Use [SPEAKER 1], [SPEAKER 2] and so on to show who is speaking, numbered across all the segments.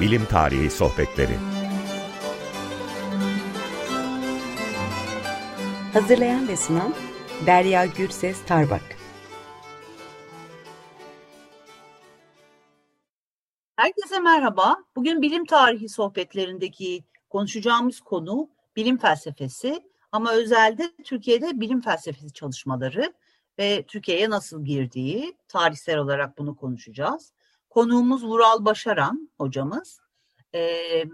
[SPEAKER 1] Bilim Tarihi Sohbetleri
[SPEAKER 2] Hazırlayan ve sunan Derya Gürses Tarbak
[SPEAKER 3] Herkese merhaba. Bugün bilim tarihi sohbetlerindeki konuşacağımız konu bilim felsefesi ama özelde Türkiye'de bilim felsefesi çalışmaları ve Türkiye'ye nasıl girdiği tarihsel olarak bunu konuşacağız. Konuğumuz Vural Başaran hocamız. Ee,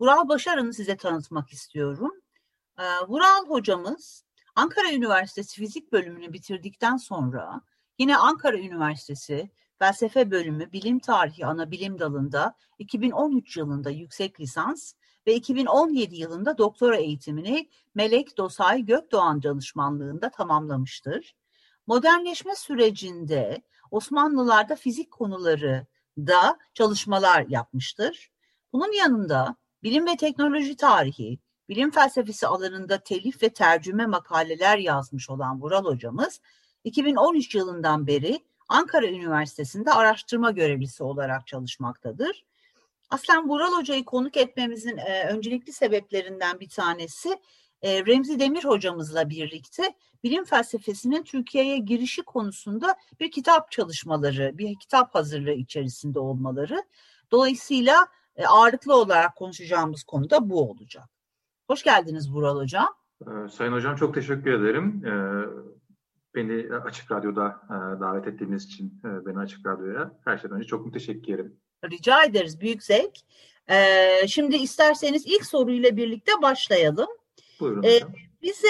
[SPEAKER 3] Vural Başaran'ı size tanıtmak istiyorum. Ee, Vural hocamız Ankara Üniversitesi Fizik bölümünü bitirdikten sonra yine Ankara Üniversitesi Felsefe bölümü Bilim Tarihi ana bilim dalında 2013 yılında yüksek lisans ve 2017 yılında doktora eğitimini Melek Dosay Gökdoğan danışmanlığında tamamlamıştır. Modernleşme sürecinde Osmanlılarda fizik konuları da çalışmalar yapmıştır. Bunun yanında bilim ve teknoloji tarihi, bilim felsefesi alanında telif ve tercüme makaleler yazmış olan Vural hocamız 2013 yılından beri Ankara Üniversitesi'nde araştırma görevlisi olarak çalışmaktadır. Aslen Vural Hoca'yı konuk etmemizin e, öncelikli sebeplerinden bir tanesi e, Remzi Demir hocamızla birlikte bilim felsefesinin Türkiye'ye girişi konusunda bir kitap çalışmaları, bir kitap hazırlığı içerisinde olmaları. Dolayısıyla e, ağırlıklı olarak konuşacağımız konu da bu olacak. Hoş geldiniz Vural Hocam.
[SPEAKER 4] Ee, Sayın Hocam çok teşekkür ederim. Ee, beni Açık Radyo'da e, davet ettiğiniz için e, beni Açık Radyo'ya her şeyden önce çok müteşekkir ederim.
[SPEAKER 3] Rica ederiz. Büyük zevk. Ee, şimdi isterseniz ilk soruyla birlikte başlayalım.
[SPEAKER 4] Buyurun ee, hocam.
[SPEAKER 3] Bize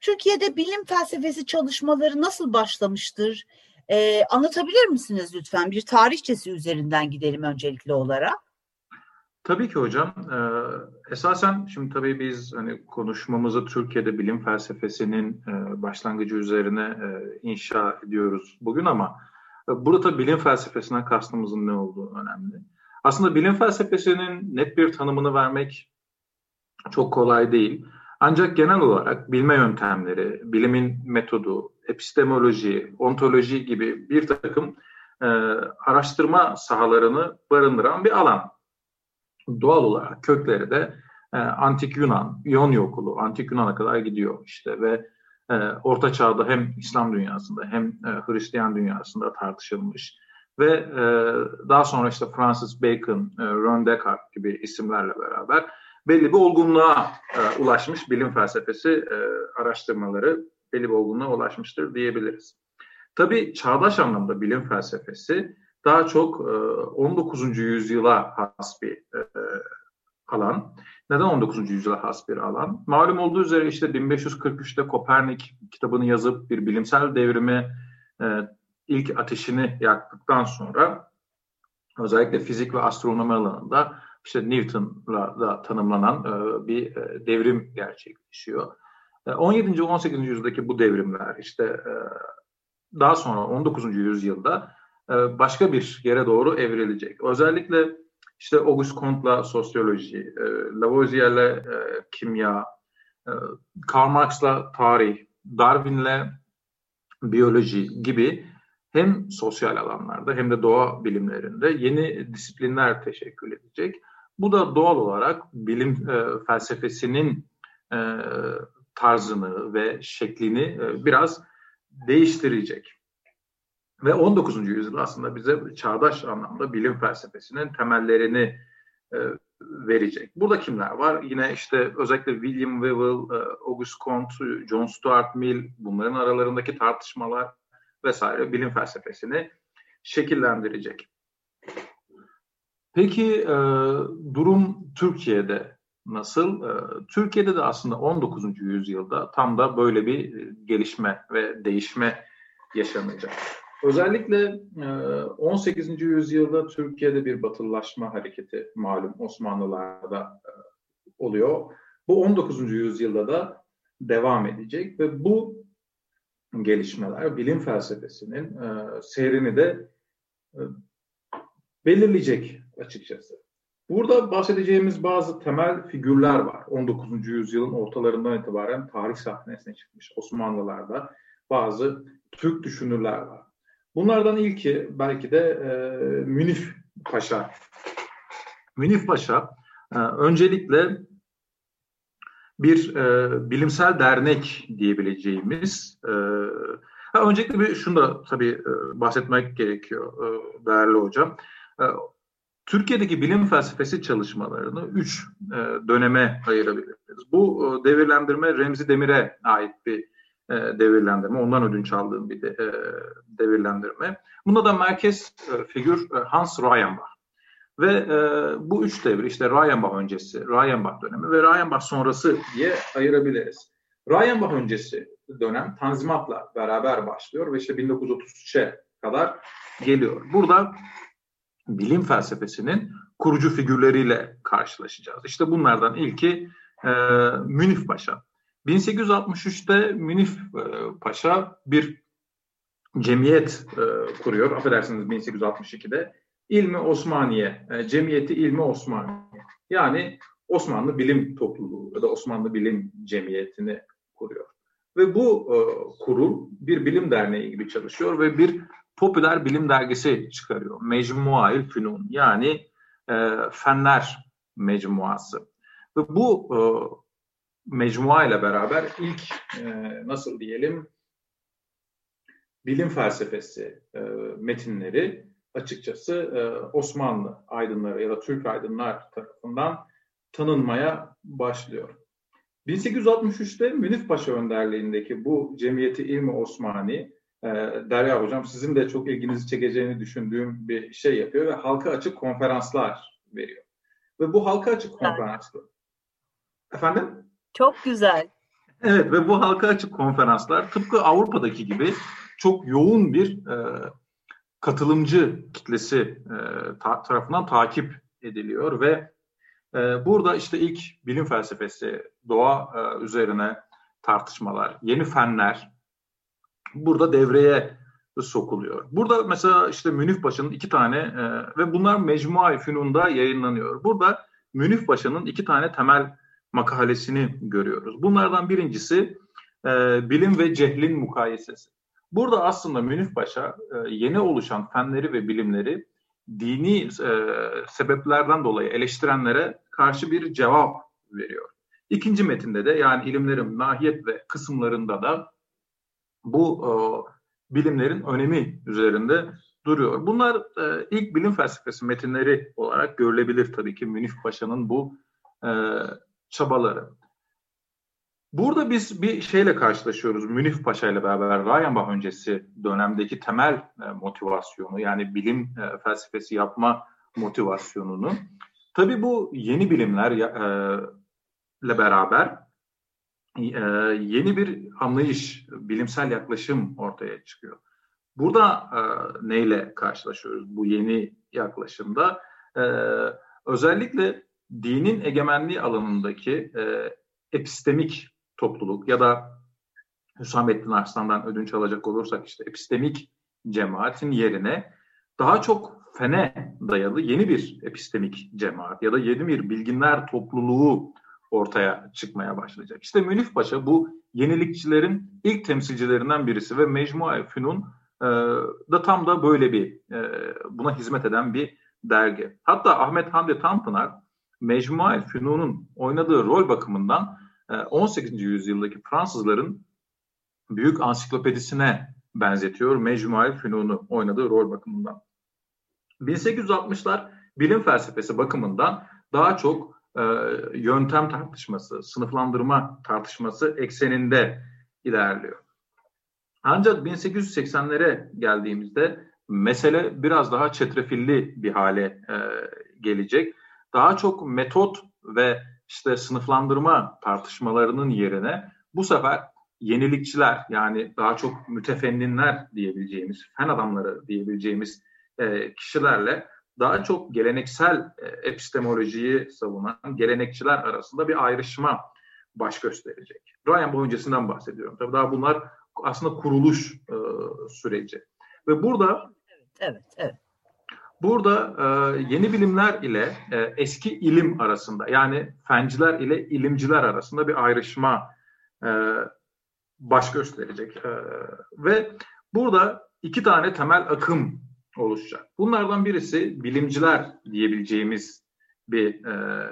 [SPEAKER 3] Türkiye'de bilim felsefesi çalışmaları nasıl başlamıştır? Ee, anlatabilir misiniz lütfen? Bir tarihçesi üzerinden gidelim öncelikli olarak.
[SPEAKER 4] Tabii ki hocam. Ee, esasen şimdi tabii biz hani konuşmamızı Türkiye'de bilim felsefesinin e, başlangıcı üzerine e, inşa ediyoruz bugün ama e, burada bilim felsefesinden kastımızın ne olduğu önemli. Aslında bilim felsefesinin net bir tanımını vermek çok kolay değil. Ancak genel olarak bilme yöntemleri, bilimin metodu, epistemoloji, ontoloji gibi bir takım e, araştırma sahalarını barındıran bir alan. Doğal olarak kökleri de e, Antik Yunan, İonya okulu, Antik Yunan'a kadar gidiyor işte ve e, Orta Çağ'da hem İslam dünyasında hem e, Hristiyan dünyasında tartışılmış ve e, daha sonra işte Francis Bacon, e, Ron Descartes gibi isimlerle beraber belli bir olgunluğa e, ulaşmış bilim felsefesi e, araştırmaları belli bir olgunluğa ulaşmıştır diyebiliriz. Tabii çağdaş anlamda bilim felsefesi daha çok e, 19. yüzyıla has bir e, alan. Neden 19. yüzyıla has bir alan? Malum olduğu üzere işte 1543'te Kopernik kitabını yazıp bir bilimsel devrimi e, ilk ateşini yaktıktan sonra özellikle fizik ve astronomi alanında işte Newton'la da tanımlanan e, bir e, devrim gerçekleşiyor. E, 17. 18. yüzyıldaki bu devrimler işte e, daha sonra 19. yüzyılda e, başka bir yere doğru evrilecek. Özellikle işte Auguste Comte'la sosyoloji, e, Lavoisier'le e, kimya, e, Karl Marx'la tarih, Darwin'le biyoloji gibi hem sosyal alanlarda hem de doğa bilimlerinde yeni disiplinler teşekkül edecek. Bu da doğal olarak bilim e, felsefesinin e, tarzını ve şeklini e, biraz değiştirecek. Ve 19. yüzyıl aslında bize çağdaş anlamda bilim felsefesinin temellerini e, verecek. Burada kimler var? Yine işte özellikle William Whewell, e, Auguste Comte, John Stuart Mill bunların aralarındaki tartışmalar vesaire bilim felsefesini şekillendirecek. Peki e, durum Türkiye'de nasıl? E, Türkiye'de de aslında 19. yüzyılda tam da böyle bir gelişme ve değişme yaşanacak. Özellikle 18. E, yüzyılda Türkiye'de bir batılılaşma hareketi malum Osmanlılar'da e, oluyor. Bu 19. yüzyılda da devam edecek ve bu gelişmeler bilim felsefesinin e, seyrini de belirleyecek açıkçası. Burada bahsedeceğimiz bazı temel figürler var. 19. yüzyılın ortalarından itibaren tarih sahnesine çıkmış Osmanlılar'da bazı Türk düşünürler var. Bunlardan ilki belki de e, Münif Paşa Münif Paşa e, öncelikle bir e, bilimsel dernek diyebileceğimiz e, ha, öncelikle bir şunu da tabii e, bahsetmek gerekiyor e, değerli hocam. E, Türkiye'deki bilim felsefesi çalışmalarını üç e, döneme ayırabiliriz. Bu e, devirlendirme Remzi Demir'e ait bir e, devirlendirme. Ondan ödünç aldığım bir de, e, devirlendirme. Bunda da merkez e, figür e, Hans Reichenbach. Ve e, bu üç devir işte Reichenbach öncesi, Reichenbach dönemi ve Reichenbach sonrası diye ayırabiliriz. Reichenbach öncesi dönem Tanzimat'la beraber başlıyor ve işte 1933'e kadar geliyor. Burada bilim felsefesinin kurucu figürleriyle karşılaşacağız. İşte bunlardan ilki e, Münif Paşa. 1863'te Münif e, Paşa bir cemiyet e, kuruyor. Affedersiniz 1862'de. İlmi Osmaniye, e, Cemiyeti İlmi Osmaniye. Yani Osmanlı Bilim Topluluğu ya da Osmanlı Bilim Cemiyeti'ni kuruyor. Ve bu e, kurul bir bilim derneği gibi çalışıyor ve bir popüler bilim dergisi çıkarıyor. Mecmuail Fünun yani e, Fenler Mecmuası. Ve bu e, mecmua ile beraber ilk e, nasıl diyelim bilim felsefesi e, metinleri açıkçası e, Osmanlı aydınları ya da Türk aydınlar tarafından tanınmaya başlıyor. 1863'te Münif Paşa önderliğindeki bu Cemiyeti İlmi Osmani e, Derya Hocam sizin de çok ilginizi çekeceğini düşündüğüm bir şey yapıyor ve halka açık konferanslar veriyor. Ve bu halka açık konferanslar. Efendim?
[SPEAKER 3] Çok güzel.
[SPEAKER 4] Evet ve bu halka açık konferanslar tıpkı Avrupa'daki gibi çok yoğun bir e, katılımcı kitlesi e, ta, tarafından takip ediliyor ve e, burada işte ilk bilim felsefesi, doğa e, üzerine tartışmalar, yeni fenler burada devreye sokuluyor. Burada mesela işte Münif Paşa'nın iki tane e, ve bunlar Mecmua-i Fünun'da yayınlanıyor. Burada Münif Paşa'nın iki tane temel makalesini görüyoruz. Bunlardan birincisi e, bilim ve cehlin mukayesesi. Burada aslında Münif Paşa e, yeni oluşan fenleri ve bilimleri dini e, sebeplerden dolayı eleştirenlere karşı bir cevap veriyor. İkinci metinde de yani ilimlerin mahiyet ve kısımlarında da bu e, bilimlerin önemi üzerinde duruyor. Bunlar e, ilk bilim felsefesi metinleri olarak görülebilir tabii ki Münif Paşa'nın bu e, çabaları. Burada biz bir şeyle karşılaşıyoruz. Münif Paşa ile beraber Rayenbach öncesi dönemdeki temel e, motivasyonu yani bilim e, felsefesi yapma motivasyonunu. Tabii bu yeni bilimler e, beraber yeni bir anlayış, bilimsel yaklaşım ortaya çıkıyor. Burada e, neyle karşılaşıyoruz bu yeni yaklaşımda? E, özellikle dinin egemenliği alanındaki e, epistemik topluluk ya da Hüsamettin Arslan'dan ödünç alacak olursak işte epistemik cemaatin yerine daha çok fene dayalı yeni bir epistemik cemaat ya da yeni bir bilginler topluluğu ortaya çıkmaya başlayacak. İşte Münif Paşa bu yenilikçilerin ilk temsilcilerinden birisi ve Mecmua Fünun e, da tam da böyle bir e, buna hizmet eden bir dergi. Hatta Ahmet Hamdi Tanpınar Mecmua Fünun'un oynadığı rol bakımından 18. Ee, yüzyıldaki Fransızların büyük ansiklopedisine benzetiyor Mecmuail Fünun'u oynadığı rol bakımından. 1860'lar bilim felsefesi bakımından daha çok e, yöntem tartışması, sınıflandırma tartışması ekseninde ilerliyor. Ancak 1880'lere geldiğimizde mesele biraz daha çetrefilli bir hale e, gelecek. Daha çok metot ve işte sınıflandırma tartışmalarının yerine bu sefer yenilikçiler yani daha çok mütefenninler diyebileceğimiz, fen adamları diyebileceğimiz e, kişilerle daha çok geleneksel e, epistemolojiyi savunan gelenekçiler arasında bir ayrışma baş gösterecek. Ryan bu öncesinden bahsediyorum. Tabii daha bunlar aslında kuruluş e, süreci. Ve burada
[SPEAKER 3] evet, evet, evet.
[SPEAKER 4] Burada e, yeni bilimler ile e, eski ilim arasında yani fenciler ile ilimciler arasında bir ayrışma e, baş gösterecek. E, ve burada iki tane temel akım oluşacak. Bunlardan birisi bilimciler diyebileceğimiz bir e,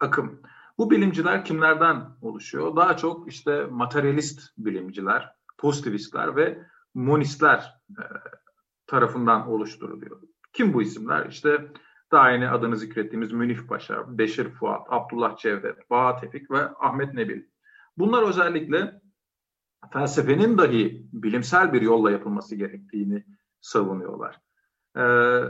[SPEAKER 4] akım. Bu bilimciler kimlerden oluşuyor? Daha çok işte materyalist bilimciler, pozitivistler ve monistler e, tarafından oluşturuluyor. Kim bu isimler? İşte daha yeni adını zikrettiğimiz Münif Paşa, Beşir Fuat, Abdullah Cevdet, Baha Tevfik ve Ahmet Nebil. Bunlar özellikle felsefenin dahi bilimsel bir yolla yapılması gerektiğini savunuyorlar. Ee,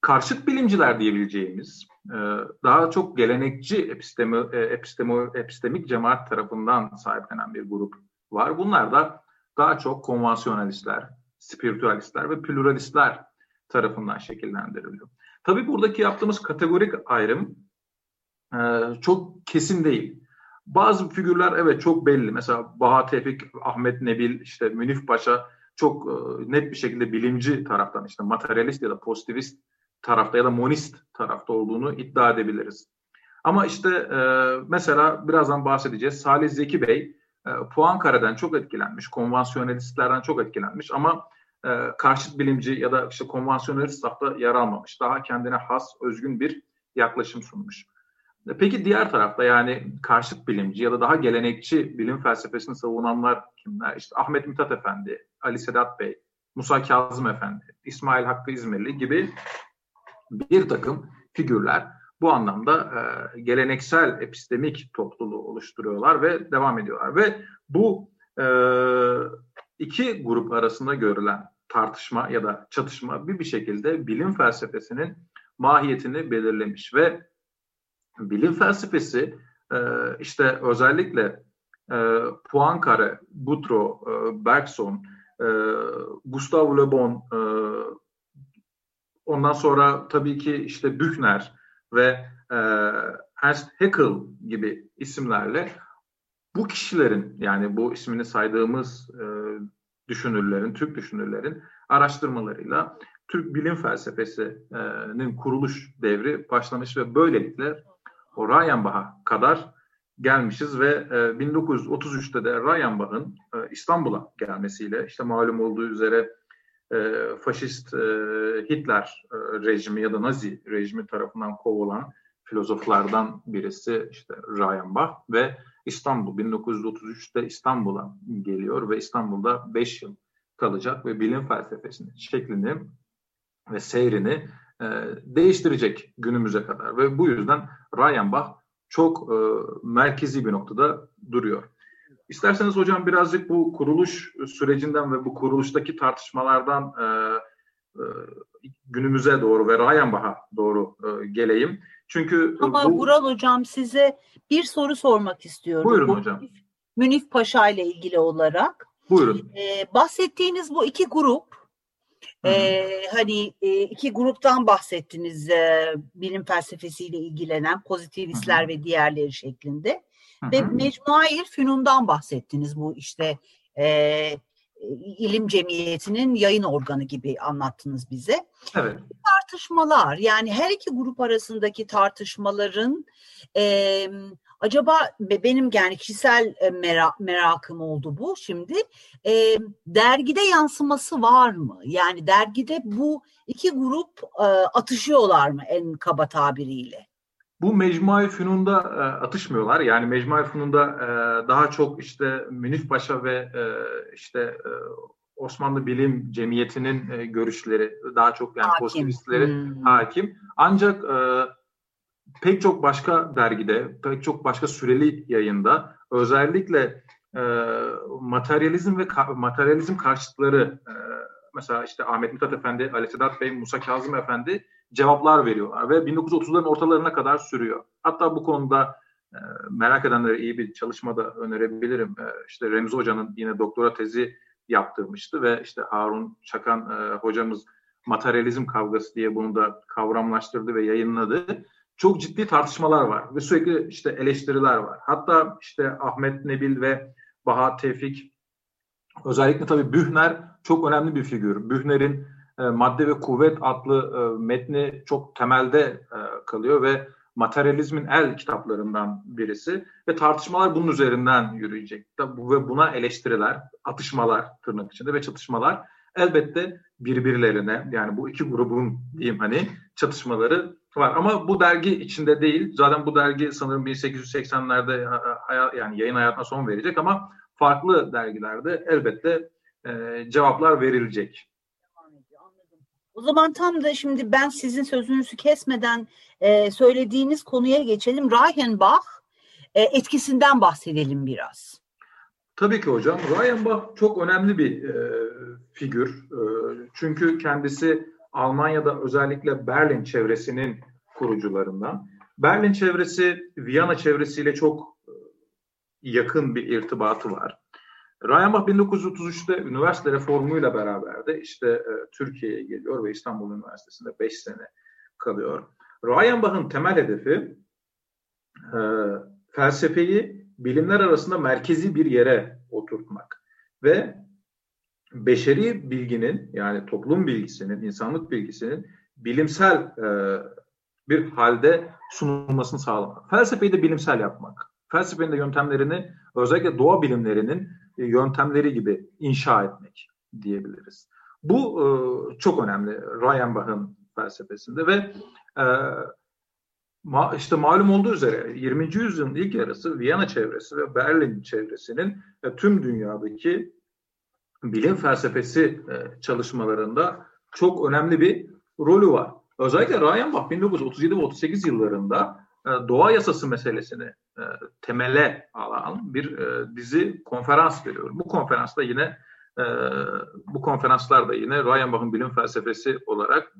[SPEAKER 4] karşıt bilimciler diyebileceğimiz e, daha çok gelenekçi epistemi, e, epistemo, epistemik cemaat tarafından sahiplenen bir grup var. Bunlar da daha çok konvansiyonalistler, spiritüalistler ve pluralistler tarafından şekillendiriliyor. Tabii buradaki yaptığımız kategorik ayrım e, çok kesin değil. Bazı figürler evet çok belli. Mesela Baha Tevfik, Ahmet Nebil, işte Münif Paşa çok net bir şekilde bilimci taraftan işte materyalist ya da pozitivist tarafta ya da monist tarafta olduğunu iddia edebiliriz. Ama işte e, mesela birazdan bahsedeceğiz. Salih Zeki Bey e, çok etkilenmiş, konvansiyonelistlerden çok etkilenmiş ama e, karşıt bilimci ya da işte konvansiyonelist safta yer almamış. Daha kendine has, özgün bir yaklaşım sunmuş. E, peki diğer tarafta yani karşıt bilimci ya da daha gelenekçi bilim felsefesini savunanlar kimler? İşte Ahmet Mithat Efendi, Ali Sedat Bey, Musa Kazım Efendi, İsmail Hakkı İzmirli gibi bir takım figürler bu anlamda e, geleneksel epistemik topluluğu oluşturuyorlar ve devam ediyorlar. Ve bu e, iki grup arasında görülen tartışma ya da çatışma bir bir şekilde bilim felsefesinin mahiyetini belirlemiş ve bilim felsefesi e, işte özellikle e, Poincaré, Boutro, e, Bergson, e, Gustave Le Bon, e, Ondan sonra tabii ki işte Büchner ve e, Ernst Haeckel gibi isimlerle bu kişilerin yani bu ismini saydığımız düşünürlerin, Türk düşünürlerin araştırmalarıyla Türk bilim felsefesinin kuruluş devri başlamış ve böylelikle o Rayenbach'a kadar gelmişiz ve e, 1933'te de Rayenbach'ın e, İstanbul'a gelmesiyle işte malum olduğu üzere e, faşist e, Hitler e, rejimi ya da Nazi rejimi tarafından kovulan filozoflardan birisi işte Rayenbach ve İstanbul. 1933'te İstanbul'a geliyor ve İstanbul'da 5 yıl kalacak ve bilim felsefesinin şeklini ve seyrini e, değiştirecek günümüze kadar ve bu yüzden Rayenbach çok e, merkezi bir noktada duruyor. İsterseniz hocam birazcık bu kuruluş sürecinden ve bu kuruluştaki tartışmalardan e, e, günümüze doğru ve Rayenbach'a doğru e, geleyim. Çünkü
[SPEAKER 3] Ama bu... Vural hocam size bir soru sormak istiyorum.
[SPEAKER 4] Buyurun bu, hocam.
[SPEAKER 3] Münif Paşa ile ilgili olarak.
[SPEAKER 4] Buyurun.
[SPEAKER 3] Ee, bahsettiğiniz bu iki grup ee, hani e, iki gruptan bahsettiniz e, bilim felsefesiyle ilgilenen pozitivistler Hı-hı. ve diğerleri şeklinde. Hı-hı. Ve Mecmuayir Fünun'dan bahsettiniz bu işte e, ilim cemiyetinin yayın organı gibi anlattınız bize.
[SPEAKER 4] Evet.
[SPEAKER 3] Tartışmalar yani her iki grup arasındaki tartışmaların e, acaba benim yani kişisel merak, merakım oldu bu şimdi e, dergide yansıması var mı? Yani dergide bu iki grup e, atışıyorlar mı en kaba tabiriyle?
[SPEAKER 4] Bu Mecmuay Fünun'da e, atışmıyorlar. Yani Mecmuay Fünun'da e, daha çok işte Münif Paşa ve e, işte e, Osmanlı Bilim Cemiyeti'nin e, görüşleri daha çok yani hakim. pozitivistleri hmm. hakim. Ancak e, pek çok başka dergide, pek çok başka süreli yayında özellikle e, materyalizm ve ka- materyalizm karşıtları e, mesela işte Ahmet Mithat Efendi, Ali Sedat Bey, Musa Kazım Efendi cevaplar veriyorlar ve 1930'ların ortalarına kadar sürüyor. Hatta bu konuda e, merak edenlere iyi bir çalışma da önerebilirim. E, işte Remzi Hoca'nın yine doktora tezi yaptırmıştı ve işte Harun Çakan e, hocamız materyalizm kavgası diye bunu da kavramlaştırdı ve yayınladı. Çok ciddi tartışmalar var ve sürekli işte eleştiriler var. Hatta işte Ahmet Nebil ve Baha Tevfik özellikle tabii Bühner çok önemli bir figür. Bühner'in e, Madde ve Kuvvet adlı e, metni çok temelde e, kalıyor ve materyalizmin el kitaplarından birisi ve tartışmalar bunun üzerinden yürüyecek. Ve buna eleştiriler, atışmalar tırnak içinde ve çatışmalar elbette birbirlerine yani bu iki grubun diyeyim hani çatışmaları var. Ama bu dergi içinde değil. Zaten bu dergi sanırım 1880'lerde yani yayın hayatına son verecek ama farklı dergilerde elbette e, cevaplar verilecek.
[SPEAKER 3] O zaman tam da şimdi ben sizin sözünüzü kesmeden e, söylediğiniz konuya geçelim. Reichenbach e, etkisinden bahsedelim biraz.
[SPEAKER 4] Tabii ki hocam. Reichenbach çok önemli bir e, figür. E, çünkü kendisi Almanya'da özellikle Berlin çevresinin kurucularından. Berlin çevresi Viyana çevresiyle çok e, yakın bir irtibatı var. Reichenbach 1933'te üniversite reformuyla beraber de işte e, Türkiye'ye geliyor ve İstanbul Üniversitesi'nde 5 sene kalıyor. Reichenbach'ın temel hedefi e, felsefeyi bilimler arasında merkezi bir yere oturtmak ve beşeri bilginin yani toplum bilgisinin, insanlık bilgisinin bilimsel e, bir halde sunulmasını sağlamak. Felsefeyi de bilimsel yapmak. Felsefenin de yöntemlerini özellikle doğa bilimlerinin e, yöntemleri gibi inşa etmek diyebiliriz. Bu e, çok önemli Reichenbach'ın felsefesinde ve e, ma, işte malum olduğu üzere 20. yüzyılın ilk yarısı Viyana çevresi ve Berlin çevresinin e, tüm dünyadaki bilim felsefesi e, çalışmalarında çok önemli bir rolü var. Özellikle Reichenbach 1937 ve 38 yıllarında e, doğa yasası meselesini temele alan bir dizi konferans veriyor. Bu konferansta yine bu konferanslarda yine Reichenbach'ın bilim felsefesi olarak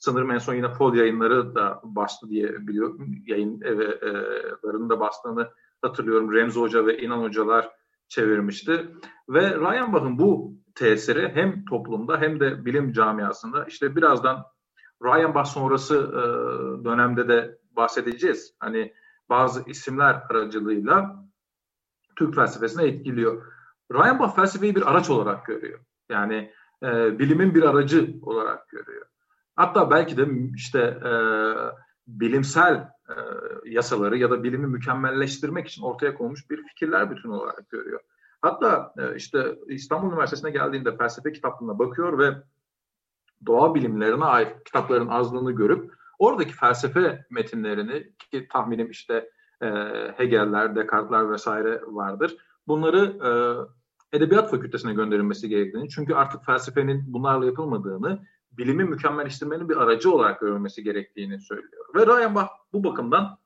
[SPEAKER 4] sanırım en son yine Fol yayınları da bastı diye biliyorum. Yayın evlerinin de bastığını hatırlıyorum. Remzi Hoca ve İnan Hocalar çevirmişti. Ve Reichenbach'ın bu tesiri hem toplumda hem de bilim camiasında işte birazdan Reichenbach sonrası e, dönemde de bahsedeceğiz. Hani bazı isimler aracılığıyla Türk felsefesine etkiliyor. Reichenbach felsefeyi bir araç olarak görüyor. Yani e, bilimin bir aracı olarak görüyor. Hatta belki de işte e, bilimsel e, yasaları ya da bilimi mükemmelleştirmek için ortaya konmuş bir fikirler bütünü olarak görüyor. Hatta e, işte İstanbul Üniversitesi'ne geldiğinde felsefe kitaplarına bakıyor ve doğa bilimlerine ait kitapların azlığını görüp oradaki felsefe metinlerini ki tahminim işte e, Hegel'ler, Descartes'ler vesaire vardır. Bunları e, Edebiyat Fakültesine gönderilmesi gerektiğini çünkü artık felsefenin bunlarla yapılmadığını bilimi mükemmelleştirmenin bir aracı olarak görülmesi gerektiğini söylüyor. Ve Reichenbach bu bakımdan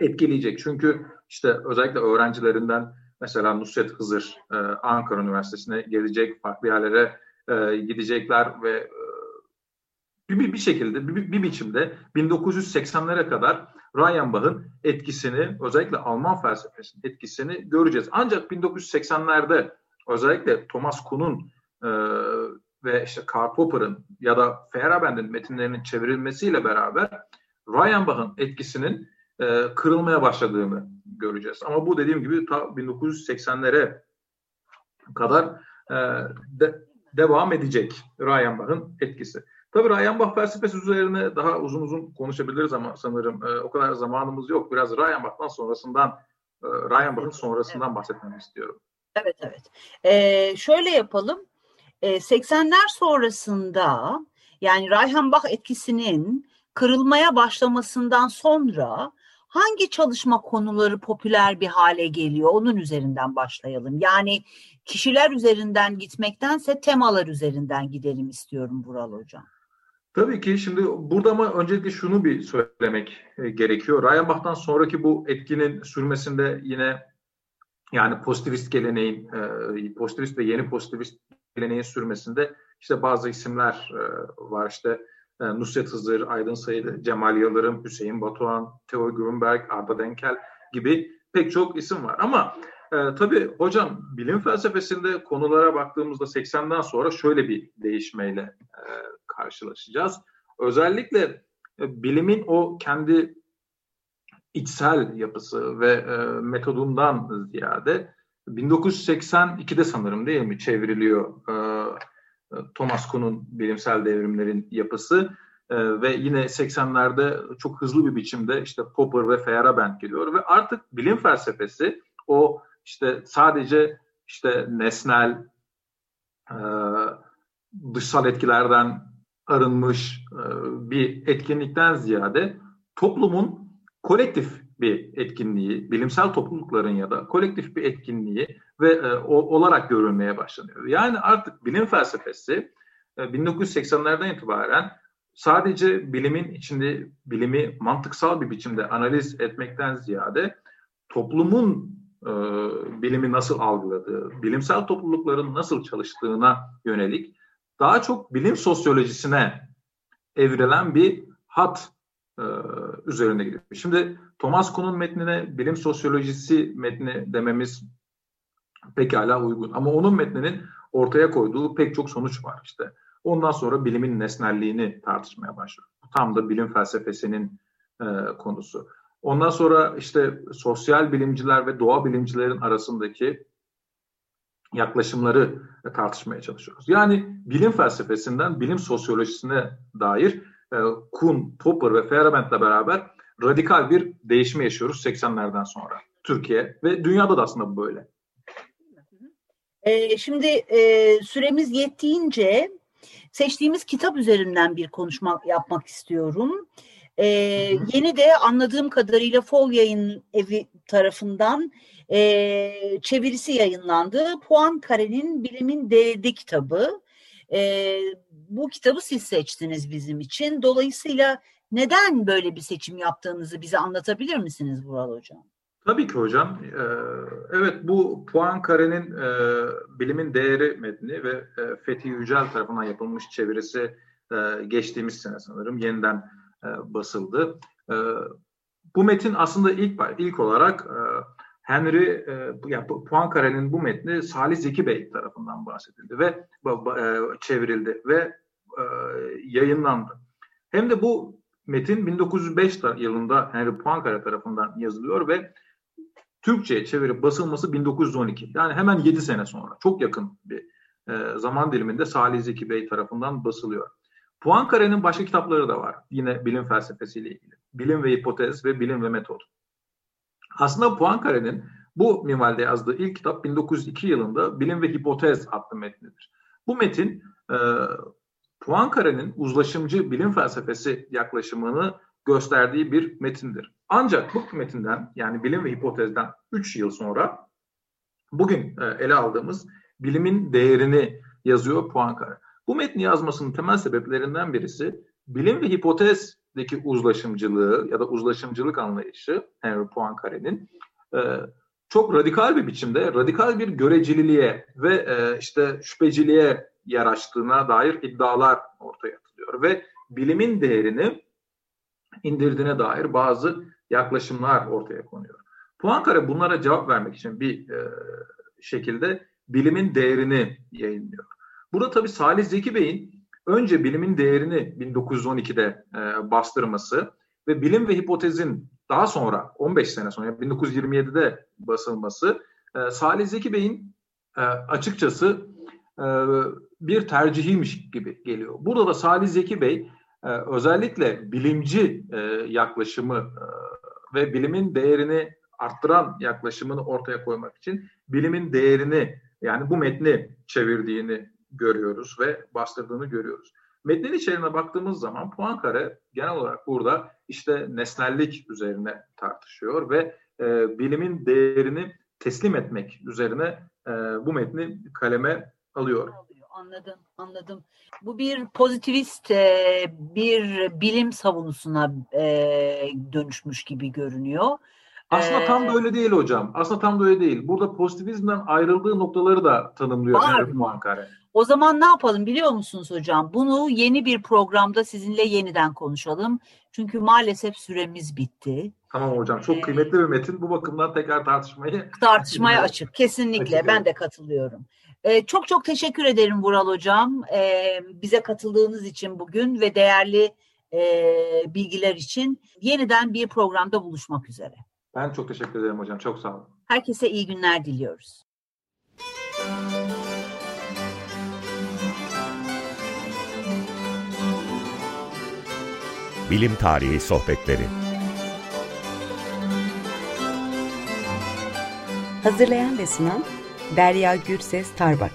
[SPEAKER 4] etkileyecek. Çünkü işte özellikle öğrencilerinden mesela Nusret Hızır e, Ankara Üniversitesi'ne gelecek, farklı yerlere e, gidecekler ve e, bir, bir şekilde, bir, bir biçimde 1980'lere kadar Reichenbach'ın etkisini, özellikle Alman felsefesinin etkisini göreceğiz. Ancak 1980'lerde özellikle Thomas Kuhn'un ve işte Karl Popper'ın ya da Feyerabend'in metinlerinin çevrilmesiyle beraber Reichenbach'ın etkisinin e, kırılmaya başladığını göreceğiz. Ama bu dediğim gibi ta 1980'lere kadar e, de, devam edecek Reichenbach'ın etkisi. Tabii Reichenbach felsefesi üzerine daha uzun uzun konuşabiliriz ama sanırım e, o kadar zamanımız yok. Biraz Reichenbach'tan sonrasından, e, Reichenbach'ın sonrasından bahsetmemi istiyorum.
[SPEAKER 3] Evet, evet. Ee, şöyle yapalım. 80'ler sonrasında yani Reichenbach etkisinin kırılmaya başlamasından sonra hangi çalışma konuları popüler bir hale geliyor? Onun üzerinden başlayalım. Yani kişiler üzerinden gitmektense temalar üzerinden gidelim istiyorum Vural Hocam.
[SPEAKER 4] Tabii ki şimdi burada ama öncelikle şunu bir söylemek e, gerekiyor. Reichenbach'tan sonraki bu etkinin sürmesinde yine yani pozitivist geleneğin, e, pozitivist ve yeni pozitivist geleneğin sürmesinde işte bazı isimler e, var işte e, Nusret Hızır, Aydın Sayılı, Cemal Yıldırım, Hüseyin Batuhan, Theo Grünberg, Arda Denkel gibi pek çok isim var. Ama e, tabii hocam bilim felsefesinde konulara baktığımızda 80'den sonra şöyle bir değişmeyle e, karşılaşacağız. Özellikle e, bilimin o kendi içsel yapısı ve e, metodundan ziyade 1982'de sanırım değil mi çevriliyor e, e, Thomas Kuhn'un bilimsel devrimlerin yapısı e, ve yine 80'lerde çok hızlı bir biçimde işte Popper ve Feyerabend geliyor ve artık bilim felsefesi o işte sadece işte nesnel e, dışsal etkilerden arınmış e, bir etkinlikten ziyade toplumun kolektif bir etkinliği, bilimsel toplulukların ya da kolektif bir etkinliği ve e, o, olarak görülmeye başlanıyor. Yani artık bilim felsefesi e, 1980'lerden itibaren sadece bilimin içinde bilimi mantıksal bir biçimde analiz etmekten ziyade toplumun e, bilimi nasıl algıladığı, bilimsel toplulukların nasıl çalıştığına yönelik daha çok bilim sosyolojisine evrilen bir hat e, üzerine gidiyor. Şimdi Thomas Kuhn'un metnine bilim sosyolojisi metni dememiz pekala uygun. Ama onun metninin ortaya koyduğu pek çok sonuç var işte. Ondan sonra bilimin nesnelliğini tartışmaya başlıyor. Bu tam da bilim felsefesinin e, konusu. Ondan sonra işte sosyal bilimciler ve doğa bilimcilerin arasındaki yaklaşımları tartışmaya çalışıyoruz. Yani bilim felsefesinden bilim sosyolojisine dair e, Kuhn, Popper ve Feyerabend'le beraber radikal bir değişme yaşıyoruz 80'lerden sonra. Türkiye ve dünyada da aslında bu böyle.
[SPEAKER 3] Ee, şimdi e, süremiz yettiğince seçtiğimiz kitap üzerinden bir konuşma yapmak istiyorum. Ee, yeni de anladığım kadarıyla Fol Yayın Evi tarafından e, çevirisi yayınlandı. Puan Kare'nin Bilimin Değerli kitabı. E, bu kitabı siz seçtiniz bizim için. Dolayısıyla neden böyle bir seçim yaptığınızı bize anlatabilir misiniz Vural Hocam?
[SPEAKER 4] Tabii ki hocam. Evet bu Poincaré'nin e, Bilimin Değeri metni ve Fethi Yücel tarafından yapılmış çevirisi geçtiğimiz sene sanırım yeniden basıldı. Bu metin aslında ilk ilk olarak Henry e, yani Poincaré'nin bu metni Salih Zeki Bey tarafından bahsedildi ve çevrildi ve yayınlandı. Hem de bu metin 1905 yılında Henry Poincaré tarafından yazılıyor ve Türkçe'ye çevirip basılması 1912. Yani hemen 7 sene sonra. Çok yakın bir e, zaman diliminde Salih Zeki Bey tarafından basılıyor. Poincaré'nin başka kitapları da var. Yine bilim felsefesiyle ilgili. Bilim ve hipotez ve bilim ve metod. Aslında Poincaré'nin bu minvalde yazdığı ilk kitap 1902 yılında Bilim ve Hipotez adlı metnidir. Bu metin e, Poincaré'nin uzlaşımcı bilim felsefesi yaklaşımını gösterdiği bir metindir. Ancak bu metinden yani bilim ve hipotezden 3 yıl sonra bugün e, ele aldığımız bilimin değerini yazıyor Poincaré. Bu metni yazmasının temel sebeplerinden birisi bilim ve hipotezdeki uzlaşımcılığı ya da uzlaşımcılık anlayışı Henry Poincaré'nin e, çok radikal bir biçimde radikal bir görecililiğe ve e, işte şüpheciliğe yer açtığına dair iddialar ortaya atılıyor ve bilimin değerini indirdiğine dair bazı yaklaşımlar ortaya konuyor. Poincaré bunlara cevap vermek için bir e, şekilde bilimin değerini yayınlıyor. Burada tabii Salih Zeki Bey'in önce bilimin değerini 1912'de e, bastırması ve bilim ve hipotezin daha sonra 15 sene sonra 1927'de basılması e, Salih Zeki Bey'in e, açıkçası e, bir tercihiymiş gibi geliyor. Burada da Salih Zeki Bey e, özellikle bilimci e, yaklaşımı e, ve bilimin değerini arttıran yaklaşımını ortaya koymak için bilimin değerini yani bu metni çevirdiğini görüyoruz ve bastırdığını görüyoruz. Metnin içeriğine baktığımız zaman Poincaré genel olarak burada işte nesnellik üzerine tartışıyor ve e, bilimin değerini teslim etmek üzerine e, bu metni kaleme alıyor.
[SPEAKER 3] Anladım, anladım. Bu bir pozitivist, e, bir bilim savunusuna e, dönüşmüş gibi görünüyor.
[SPEAKER 4] Aslında ee, tam da öyle değil hocam. Aslında tam da öyle değil. Burada pozitivizmden ayrıldığı noktaları da tanımlıyor
[SPEAKER 3] Poincaré. O zaman ne yapalım biliyor musunuz hocam? Bunu yeni bir programda sizinle yeniden konuşalım. Çünkü maalesef süremiz bitti.
[SPEAKER 4] Tamam hocam. Çok ee, kıymetli bir metin. Bu bakımdan tekrar tartışmayı...
[SPEAKER 3] Tartışmaya açık. Kesinlikle. Açık, ben de katılıyorum. Ee, çok çok teşekkür ederim Vural hocam. Ee, bize katıldığınız için bugün ve değerli e, bilgiler için. Yeniden bir programda buluşmak üzere.
[SPEAKER 4] Ben çok teşekkür ederim hocam. Çok sağ olun.
[SPEAKER 3] Herkese iyi günler diliyoruz.
[SPEAKER 1] Bilim Tarihi Sohbetleri.
[SPEAKER 2] Hazırlayan ve sunan Derya Gürses Tarbak